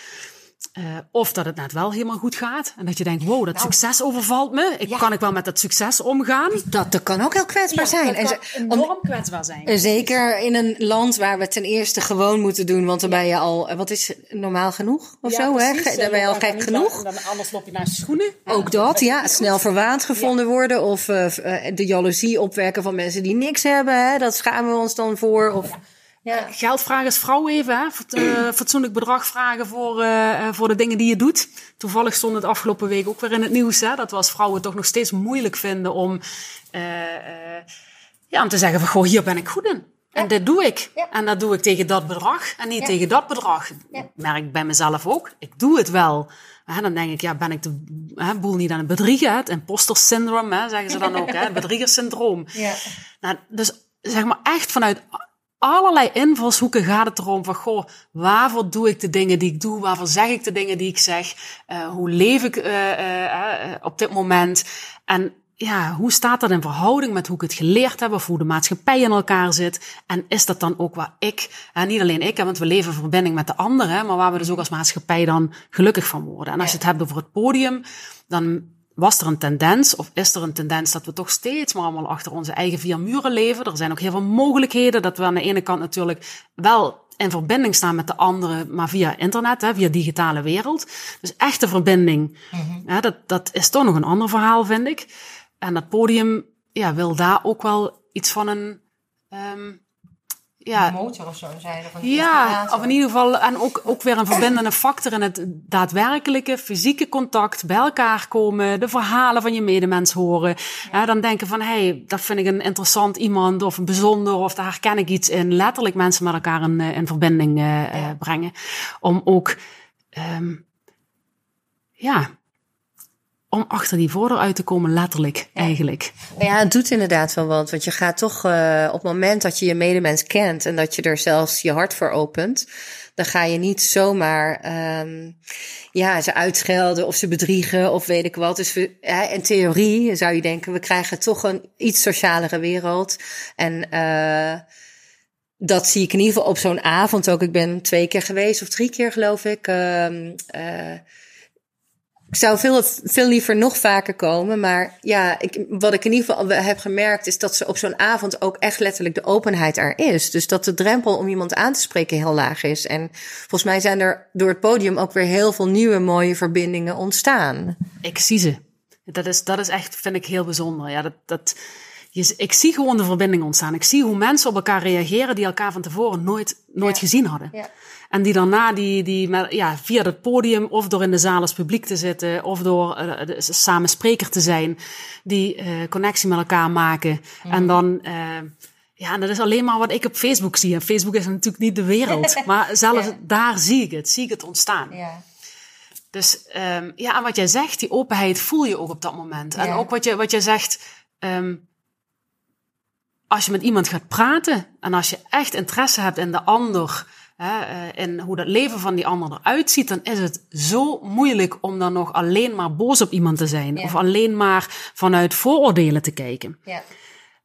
Eh, of dat het net wel helemaal goed gaat. En dat je denkt, wow, dat succes overvalt me. Ik, Ja. Kan ik wel met dat succes omgaan? Dat, dat kan ook heel kwetsbaar zijn. En, enorm kwetsbaar zijn. en zeker in een land waar we ten eerste gewoon moeten doen. Want dan ben je al, eh, wat is normaal genoeg? Of zo, hè? Dan ben je al gek genoeg. Dan, anders loop je naar je schoenen. Ook dat, ja. Snel verwaand gevonden worden. Of eh, eh, de jaloezie opwekken van mensen die niks hebben. Hè? Dat schamen we ons dan voor. Of, ja. Geld vragen als vrouw even, hè? Eh, (clears throat) fatsoenlijk bedrag vragen voor, eh, eh, voor de dingen die je doet. Toevallig stond het afgelopen week ook weer in het nieuws, hè? Dat we als vrouwen toch nog steeds moeilijk vinden om, eh, eh, ja, om te zeggen van, goh, hier ben ik goed in. En dit doe ik. Ja. En dat doe ik tegen dat bedrag en niet Ja. tegen dat bedrag. Ik merk bij mezelf ook. Ik doe het wel. Hè, dan denk ik, ja, ben ik de hè, boel niet aan het bedriegen? hè? Het imposter syndrome, hè, zeggen ze dan ook. Hè? (laughs) Het bedriegersyndroom. Ja. Nou, dus zeg maar echt vanuit allerlei invalshoeken gaat het erom van, goh, waarvoor doe ik de dingen die ik doe? Waarvoor zeg ik de dingen die ik zeg? Eh, hoe leef ik eh, eh, op dit moment? En ja, hoe staat dat in verhouding met hoe ik het geleerd heb of hoe de maatschappij in elkaar zit? En is dat dan ook waar ik, en niet alleen ik, want we leven in verbinding met de anderen, maar waar we dus ook als maatschappij dan gelukkig van worden. En als je het hebt over het podium, dan was er een tendens, of is er een tendens dat we toch steeds maar allemaal achter onze eigen vier muren leven. Er zijn ook heel veel mogelijkheden dat we aan de ene kant natuurlijk wel in verbinding staan met de anderen, maar via internet, hè, via digitale wereld. Dus echte verbinding, ja, dat, dat is toch nog een ander verhaal, vind ik. En dat podium ja, wil daar ook wel iets van een... ehm, ja, motor of zo, zei van ja, of in ieder geval, en ook, ook weer een verbindende factor in het daadwerkelijke fysieke contact, bij elkaar komen, de verhalen van je medemens horen. Hè, dan denken van, hé, hey, dat vind ik een interessant iemand of een bijzonder of daar herken ik iets in. Letterlijk mensen met elkaar in, eh, in verbinding eh, brengen. Om ook, ehm, ja, om achter die voordeur uit te komen, letterlijk eigenlijk. Ja, het doet inderdaad wel wat. Want je gaat toch eh, op het moment dat je je medemens kent en dat je er zelfs je hart voor opent, dan ga je niet zomaar ehm, ja, ze uitschelden of ze bedriegen of weet ik wat. Dus we, ja, in theorie zou je denken, we krijgen toch een iets socialere wereld. En eh, dat zie ik in ieder geval op zo'n avond ook. Ik ben twee keer geweest of drie keer geloof ik. Ehm, eh, ik zou veel, veel liever nog vaker komen. Maar ja, ik, wat ik in ieder geval heb gemerkt is dat ze op zo'n avond ook echt letterlijk de openheid er is. Dus dat de drempel om iemand aan te spreken heel laag is. En volgens mij zijn er door het podium ook weer heel veel nieuwe mooie verbindingen ontstaan. Ik zie ze. Dat is, dat is echt, vind ik heel bijzonder. Ja, dat, dat, je, ik zie gewoon de verbinding ontstaan. Ik zie hoe mensen op elkaar reageren die elkaar van tevoren nooit, nooit Ja. gezien hadden. Ja. En die daarna die, die ja, via het podium of door in de zaal als publiek te zitten of door eh, de- samen spreker te zijn, die eh, connectie met elkaar maken. En dan, eh, ja, en dat is alleen maar wat ik op Facebook zie. En Facebook is natuurlijk niet de wereld, (laughs) maar zelfs Ja. daar zie ik het, zie ik het ontstaan. Ja. Dus ehm, ja, en wat jij zegt, die openheid voel je ook op dat moment. En ook wat je, wat jij zegt, ehm, als je met iemand gaat praten en als je echt interesse hebt in de ander, hè, eh, in hoe dat leven van die ander eruit ziet, dan is het zo moeilijk om dan nog alleen maar boos op iemand te zijn. Ja. Of alleen maar vanuit vooroordelen te kijken. Ja.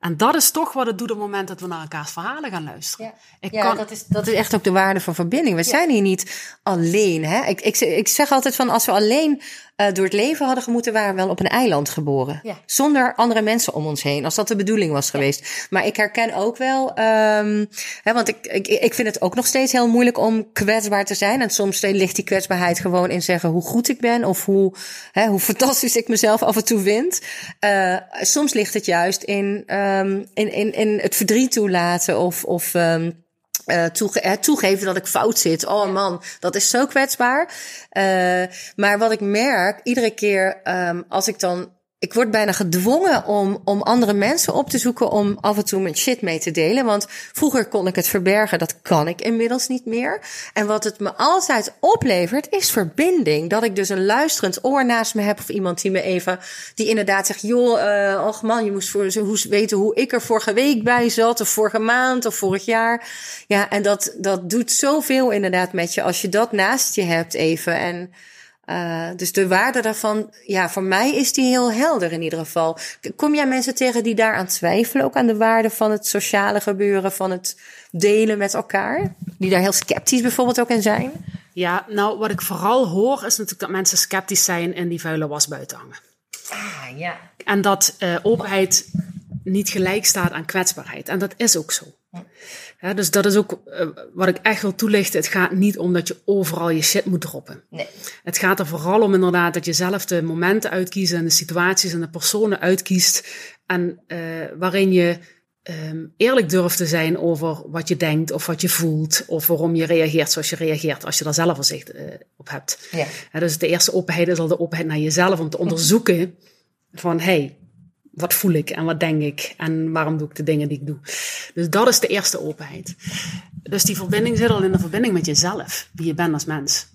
En dat is toch wat het doet op het moment dat we naar elkaars verhalen gaan luisteren. Ja. Ik Ja, kan, dat, is, dat is echt ook de waarde van verbinding. We zijn hier niet alleen. Hè? Ik, ik, ik zeg altijd van als we alleen eh, door het leven hadden gemoeten, waren we wel op een eiland geboren. Ja. Zonder andere mensen om ons heen, als dat de bedoeling was geweest. Maar ik herken ook wel, ehm, hè, want ik, ik, ik vind het ook nog steeds heel moeilijk om kwetsbaar te zijn. En soms ligt die kwetsbaarheid gewoon in zeggen hoe goed ik ben of hoe, hè, hoe fantastisch ik mezelf af en toe vind. Eh, soms ligt het juist in, ehm, in, in, in het verdriet toelaten of. of ehm, eh, toege- toegeven dat ik fout zit. Oh man, dat is zo kwetsbaar. Eh, maar wat ik merk, iedere keer ehm, als ik dan. Ik word bijna gedwongen om, om andere mensen op te zoeken om af en toe mijn shit mee te delen. Want vroeger kon ik het verbergen, dat kan ik inmiddels niet meer. En wat het me altijd oplevert, is verbinding. Dat ik dus een luisterend oor naast me heb of iemand die me even, die inderdaad zegt, joh, eh och man, je moest voor, hoe- weten hoe ik er vorige week bij zat, of vorige maand, of vorig jaar. Ja, en dat, dat doet zoveel inderdaad met je als je dat naast je hebt even. En uh, dus de waarde daarvan, ja, voor mij is die heel helder in ieder geval. Kom jij mensen tegen die daaraan twijfelen, ook aan de waarde van het sociale gebeuren, van het delen met elkaar? Die daar heel sceptisch bijvoorbeeld ook in zijn? ja, nou, wat ik vooral hoor is natuurlijk dat mensen sceptisch zijn en die vuile was buiten hangen. Ah, ja. En dat eh, openheid niet gelijk staat aan kwetsbaarheid. En dat is ook zo. Ja, dus dat is ook eh, wat ik echt wil toelichten. Het gaat niet om dat je overal je shit moet droppen. Nee. Het gaat er vooral om inderdaad dat je zelf de momenten uitkiest en de situaties en de personen uitkiest. En uh, waarin je um, eerlijk durft te zijn over wat je denkt of wat je voelt. Of waarom je reageert zoals je reageert als je daar zelf al zicht uh, op hebt. Ja. Ja, dus de eerste openheid is al de openheid naar jezelf om te onderzoeken van hey, wat voel ik en wat denk ik en waarom doe ik de dingen die ik doe. Dus dat is de eerste openheid. Dus die verbinding zit al in de verbinding met jezelf, wie je bent als mens.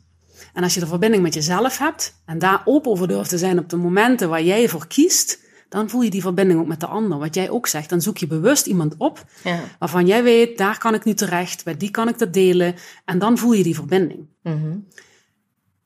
En als je de verbinding met jezelf hebt en daar open over durft te zijn op de momenten waar jij voor kiest, dan voel je die verbinding ook met de ander. Wat jij ook zegt, dan zoek je bewust iemand op Ja. waarvan jij weet, daar kan ik nu terecht, bij die kan ik dat delen. En dan voel je die verbinding. Mhm.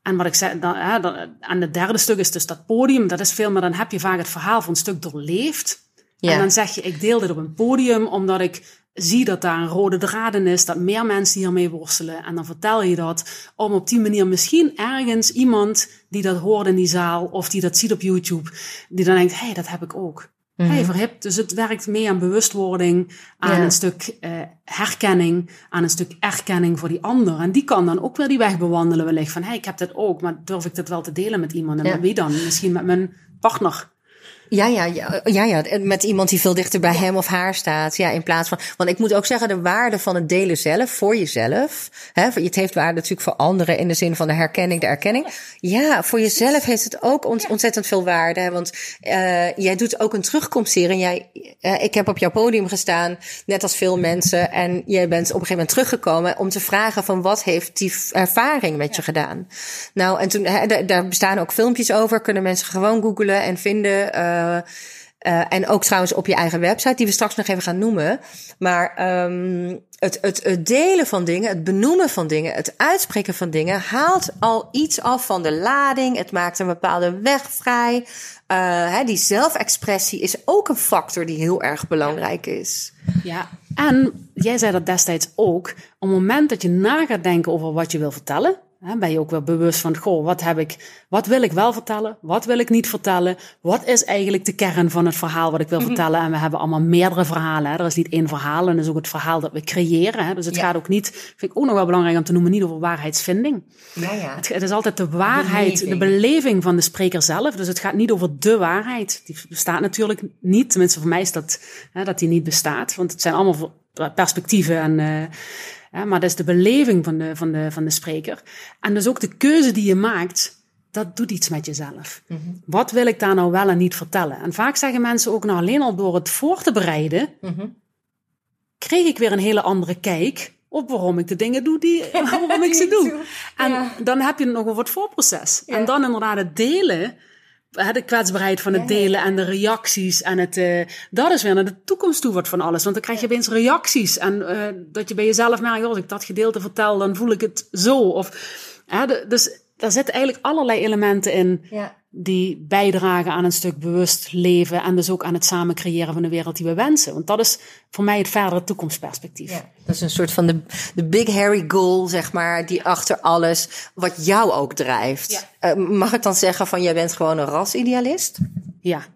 En wat ik zei, dan, hè, en het derde stuk is dus dat podium. Dat is veel, maar dan heb je vaak het verhaal van een stuk doorleefd. Ja. En dan zeg je, ik deel dit op een podium omdat ik zie dat daar een rode draad in is, dat meer mensen hiermee worstelen. En dan vertel je dat om op die manier misschien ergens iemand die dat hoort in die zaal of die dat ziet op YouTube, die dan denkt, hé, hey, dat heb ik ook. Mm -hmm. verhip. Dus het werkt mee aan bewustwording, aan Ja. een stuk uh, herkenning, aan een stuk erkenning voor die ander. En die kan dan ook weer die weg bewandelen wellicht van, hé, hey, ik heb dat ook, maar durf ik dat wel te delen met iemand? En Ja. met wie dan? Misschien met mijn partner. Ja, ja, ja, ja, ja, met iemand die veel dichter bij hem of haar staat. Ja, in plaats van. Want ik moet ook zeggen, de waarde van het delen zelf, voor jezelf. Hè, het heeft waarde natuurlijk voor anderen in de zin van de herkenning, de erkenning. Ja, voor jezelf heeft het ook ont- ontzettend veel waarde. Hè, want uh, jij doet ook een terugkomstserie. Jij, uh, ik heb op jouw podium gestaan, net als veel mensen. En jij bent op een gegeven moment teruggekomen om te vragen van wat heeft die ervaring met je gedaan. Nou, en toen, hè, daar bestaan ook filmpjes over. Kunnen mensen gewoon googlen en vinden. Uh, uh, en ook trouwens op je eigen website, die we straks nog even gaan noemen. Maar um, het, het, het delen van dingen, het benoemen van dingen, het uitspreken van dingen haalt al iets af van de lading. Het maakt een bepaalde weg vrij. Uh, hè, die zelfexpressie is ook een factor die heel erg belangrijk is. Ja, en jij zei dat destijds ook. Op het moment dat je na gaat denken over wat je wil vertellen, Ben je ook wel bewust van, goh, wat heb ik, wat wil ik wel vertellen? Wat wil ik niet vertellen? Wat is eigenlijk de kern van het verhaal wat ik wil vertellen? En we hebben allemaal meerdere verhalen. Hè. Er is niet één verhaal en dat is ook het verhaal dat we creëren. Hè. Dus het Ja. gaat ook niet, vind ik ook nog wel belangrijk om te noemen, niet over waarheidsvinding. Ja, ja. Het, het is altijd de waarheid, Beleving. de beleving van de spreker zelf. Dus het gaat niet over de waarheid. Die bestaat natuurlijk niet. Tenminste, voor mij is dat, hè, dat die niet bestaat. Want het zijn allemaal perspectieven en... Uh, ja, maar dat is de beleving van de, van, de, van de spreker. En dus ook de keuze die je maakt, dat doet iets met jezelf. Mm -hmm. Wat wil ik daar nou wel en niet vertellen? En vaak zeggen mensen ook, nou alleen al door het voor te bereiden, mm -hmm. kreeg ik weer een hele andere kijk op waarom ik de dingen doe die, (laughs) waarom ik ze doe. En ja. dan heb je het nog over het voorproces. Ja. En dan inderdaad het delen de kwetsbaarheid van het delen en de reacties. En het, uh, dat is weer naar de toekomst toe wat van alles. Want dan krijg je opeens reacties. En uh, dat je bij jezelf merkt, als ik dat gedeelte vertel, dan voel ik het zo. Of, de, dus daar zitten eigenlijk allerlei elementen in ja. Die bijdragen aan een stuk bewust leven. En dus ook aan het samen creëren van de wereld die we wensen. Want dat is voor mij het verdere toekomstperspectief. Ja, dat is een soort van de, de big hairy goal, zeg maar, die achter alles, wat jou ook drijft. Ja. Uh, mag ik dan zeggen van, jij bent gewoon een rasidealist? Ja.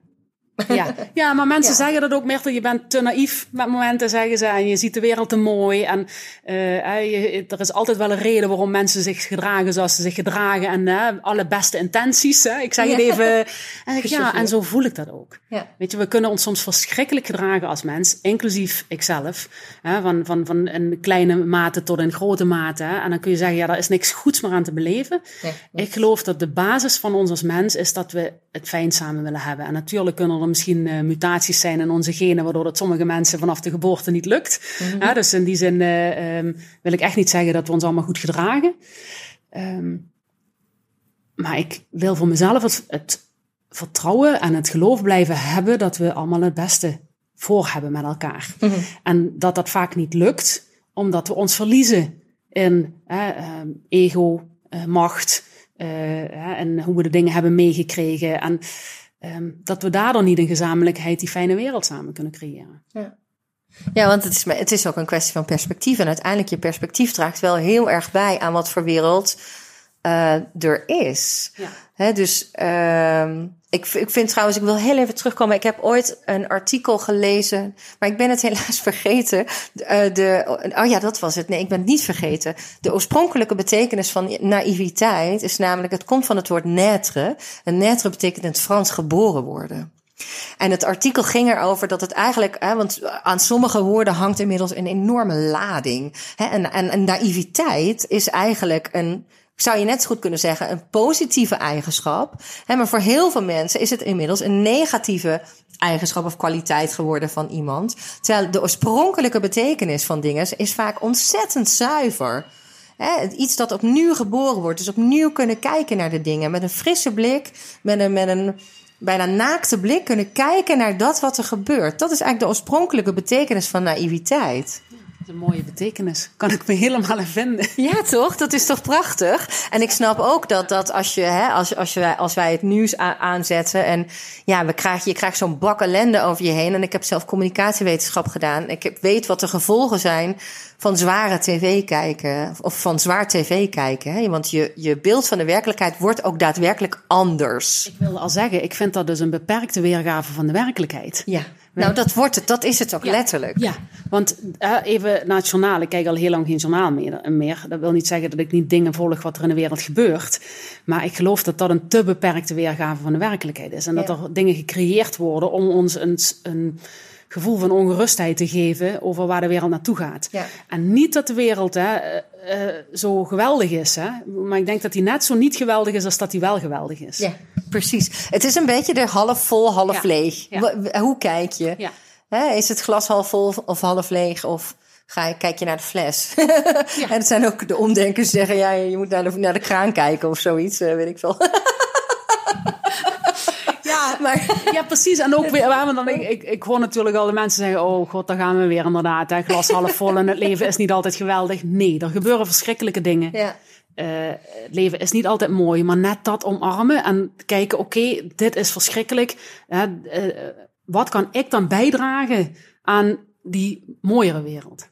Ja, ja maar mensen ja. zeggen dat ook meer. Je bent te naïef met momenten, zeggen ze. En je ziet de wereld te mooi. En uh, je, er is altijd wel een reden waarom mensen zich gedragen zoals ze zich gedragen. En uh, alle beste intenties. Hè? Ik zeg het even. En, ik, ja, en zo voel ik dat ook. Ja. Weet je, we kunnen ons soms verschrikkelijk gedragen als mens. Inclusief ikzelf. Hè? Van, van, van een kleine mate tot een grote mate. Hè? En dan kun je zeggen, ja, daar is niks goeds meer aan te beleven. Nee, ik geloof dat de basis van ons als mens is dat we het fijn samen willen hebben. En natuurlijk kunnen er misschien uh, mutaties zijn in onze genen, waardoor het sommige mensen vanaf de geboorte niet lukt. Mm -hmm. uh, dus in die zin uh, um, wil ik echt niet zeggen dat we ons allemaal goed gedragen. Um, maar ik wil voor mezelf het, het, vertrouwen en het geloof blijven hebben dat we allemaal het beste voor hebben met elkaar. Mm -hmm. En dat dat vaak niet lukt, omdat we ons verliezen in ego, macht. Uh, en hoe we de dingen hebben meegekregen. En um, dat we daardoor niet in gezamenlijkheid die fijne wereld samen kunnen creëren. Ja. Ja, want het is, het is ook een kwestie van perspectief. En uiteindelijk je perspectief draagt wel heel erg bij aan wat voor wereld uh, er is. Ja. He, dus uh, ik, ik vind trouwens, ik wil heel even terugkomen. Ik heb ooit een artikel gelezen, maar ik ben het helaas (laughs) vergeten. Uh, de, oh ja, dat was het. Nee, ik ben het niet vergeten. De oorspronkelijke betekenis van naïviteit is namelijk, het komt van het woord naître. En naître betekent in het Frans geboren worden. En het artikel ging erover dat het eigenlijk, hè, want aan sommige woorden hangt inmiddels een enorme lading. Hè, en, en, en naïviteit is eigenlijk een, zou je net zo goed kunnen zeggen, een positieve eigenschap. Hè, maar voor heel veel mensen is het inmiddels een negatieve eigenschap of kwaliteit geworden van iemand. Terwijl de oorspronkelijke betekenis van dingen is vaak ontzettend zuiver. Iets dat opnieuw geboren wordt. Dus opnieuw kunnen kijken naar de dingen met een frisse blik, met een bijna naakte blik kunnen kijken naar dat wat er gebeurt. Dat is eigenlijk de oorspronkelijke betekenis van naïviteit. Een mooie betekenis. Kan ik me helemaal in (laughs) vinden. Ja, toch? Dat is toch prachtig? En ik snap ook dat, dat als, je, hè, als, als, je, als wij het nieuws aanzetten en ja, we krijgen, je krijgt zo'n bak ellende over je heen. En ik heb zelf communicatiewetenschap gedaan. Ik weet wat de gevolgen zijn van zware tv kijken of van zwaar tv kijken. Hè? Want je, je beeld van de werkelijkheid wordt ook daadwerkelijk anders. Ik wilde al zeggen, ik vind dat dus een beperkte weergave van de werkelijkheid. Ja. Nou, dat wordt het. Dat is het ook Ja. letterlijk. Ja, want eh, even naar het journaal. Ik kijk al heel lang geen journaal meer, meer. Dat wil niet zeggen dat ik niet dingen volg wat er in de wereld gebeurt. Maar ik geloof dat dat een te beperkte weergave van de werkelijkheid is. En dat Ja. er dingen gecreëerd worden om ons een, een gevoel van ongerustheid te geven over waar de wereld naartoe gaat. Ja. En niet dat de wereld hè, eh, eh, zo geweldig is. Hè? Maar ik denk dat die net zo niet geweldig is als dat die wel geweldig is. Ja, precies. Het is een beetje de half vol, half Ja. leeg. Ja. Hoe kijk je? Ja. Hè, is het glas half vol of half leeg? Of ga je, kijk je naar de fles? (laughs) en het zijn ook de omdenkers die zeggen... Ja, je moet naar de, naar de kraan kijken of zoiets, eh, weet ik veel. (laughs) Ja, maar (laughs) Ja, precies. En ook weer, waar we dan, ik, ik, ik hoor natuurlijk al de mensen zeggen: Oh god, daar gaan we weer inderdaad. Hè, glas half vol en het leven is niet altijd geweldig. Nee, er gebeuren verschrikkelijke dingen. ja, het leven is niet altijd mooi, maar net dat omarmen en kijken: Oké, dit is verschrikkelijk. Eh, wat kan ik dan bijdragen aan die mooiere wereld?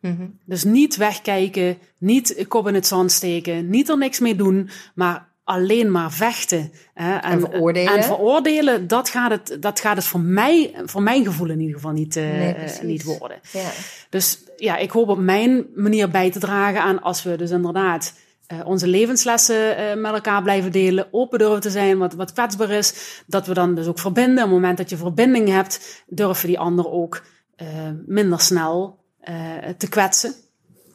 Mhm. Dus niet wegkijken, niet kop in het zand steken, niet er niks mee doen, maar alleen maar vechten. Hè, En veroordelen. En veroordelen, dat gaat het, dat gaat het voor mij, voor mijn gevoel in ieder geval niet, eh, Nee, niet worden. ja. Dus ja, ik hoop op mijn manier bij te dragen aan als we dus inderdaad eh, onze levenslessen eh, met elkaar blijven delen, open durven te zijn, wat, wat kwetsbaar is, dat we dan dus ook verbinden. Op het moment dat je verbinding hebt, durven die ander ook minder snel te kwetsen.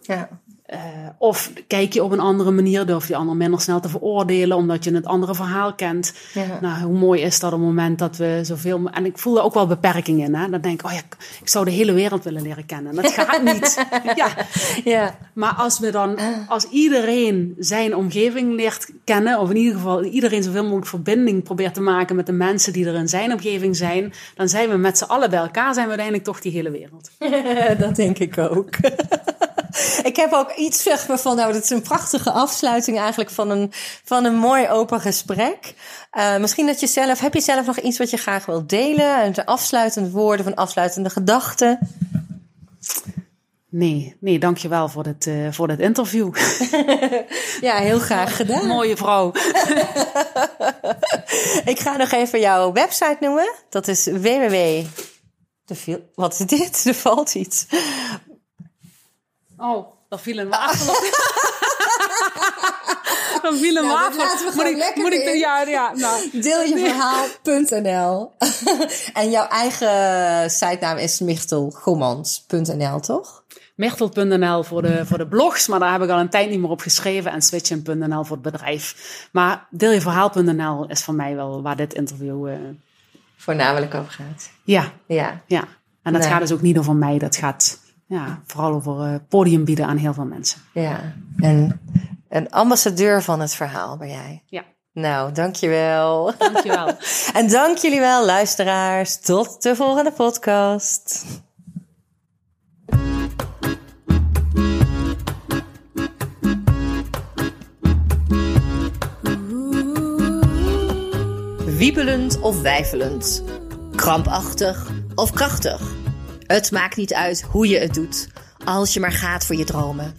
ja. Eh, of kijk je op een andere manier, durf je de ander minder snel te veroordelen, omdat je het andere verhaal kent. Ja. Nou, hoe mooi is dat op het moment dat we zoveel... En ik voel er ook wel beperkingen in. Hè? Dan denk ik, oh ja, ik- ik zou de hele wereld willen leren kennen. Dat gaat niet. (laughs) ja. ja. Maar als we dan, als iedereen zijn omgeving leert kennen, of in ieder geval iedereen zoveel mogelijk verbinding probeert te maken met de mensen die er in zijn omgeving zijn, dan zijn we met z'n allen bij elkaar, zijn we uiteindelijk toch die hele wereld. (laughs) dat denk ik ook. (laughs) ik heb ook iets zeg maar van, nou, dat is een prachtige afsluiting eigenlijk van een, van een mooi open gesprek. Eh, misschien dat je zelf, heb je zelf nog iets wat je graag wilt delen? Een afsluitend woorden van afsluitende gedachten? Nee, nee, dankjewel voor dit, eh, voor dit interview. (laughs) Ja, heel graag gedaan. Mooie vrouw. (laughs) Ik ga nog even jouw website noemen. Dat is www. De viel, wat is dit? (laughs) Er valt iets. Oh, daar viel een wafel op. (laughs) daar viel een Nou, wafel. laten we Moet ik, lekker moet ik, ja, ja, nou. Deeljeverhaal.nl (laughs) En jouw eigen sitenaam is michtelgommans.nl, toch? Mechtel.nl voor de, voor de blogs, maar daar heb ik al een tijd niet meer op geschreven. En switchen.nl voor het bedrijf. Maar deeljeverhaal.nl is voor mij wel waar dit interview... eh, Voornamelijk over gaat. ja, Ja. ja. En dat Nee. gaat dus ook niet over mij. Dat gaat ja, vooral over eh, podium bieden aan heel veel mensen. Ja. En een ambassadeur van het verhaal ben jij. Ja, Nou, dankjewel. dankjewel. (laughs) En dank jullie wel, luisteraars. Tot de volgende podcast. Wiebelend of wijfelend. Krampachtig of krachtig. Het maakt niet uit hoe je het doet, als je maar gaat voor je dromen.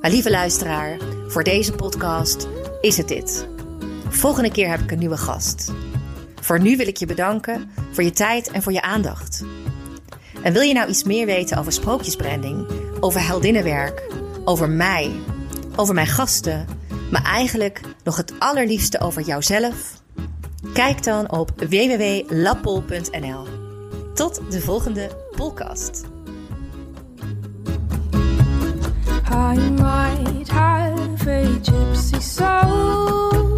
Maar lieve luisteraar, voor deze podcast is het dit. Volgende keer heb ik een nieuwe gast. Voor nu wil ik je bedanken voor je tijd en voor je aandacht. En wil je nou iets meer weten over sprookjesbranding, over heldinnenwerk, over mij, over mijn gasten, maar eigenlijk nog het allerliefste over jouzelf? Kijk dan op www.lappol.nl. Tot de volgende podcast. I might have a gypsy soul.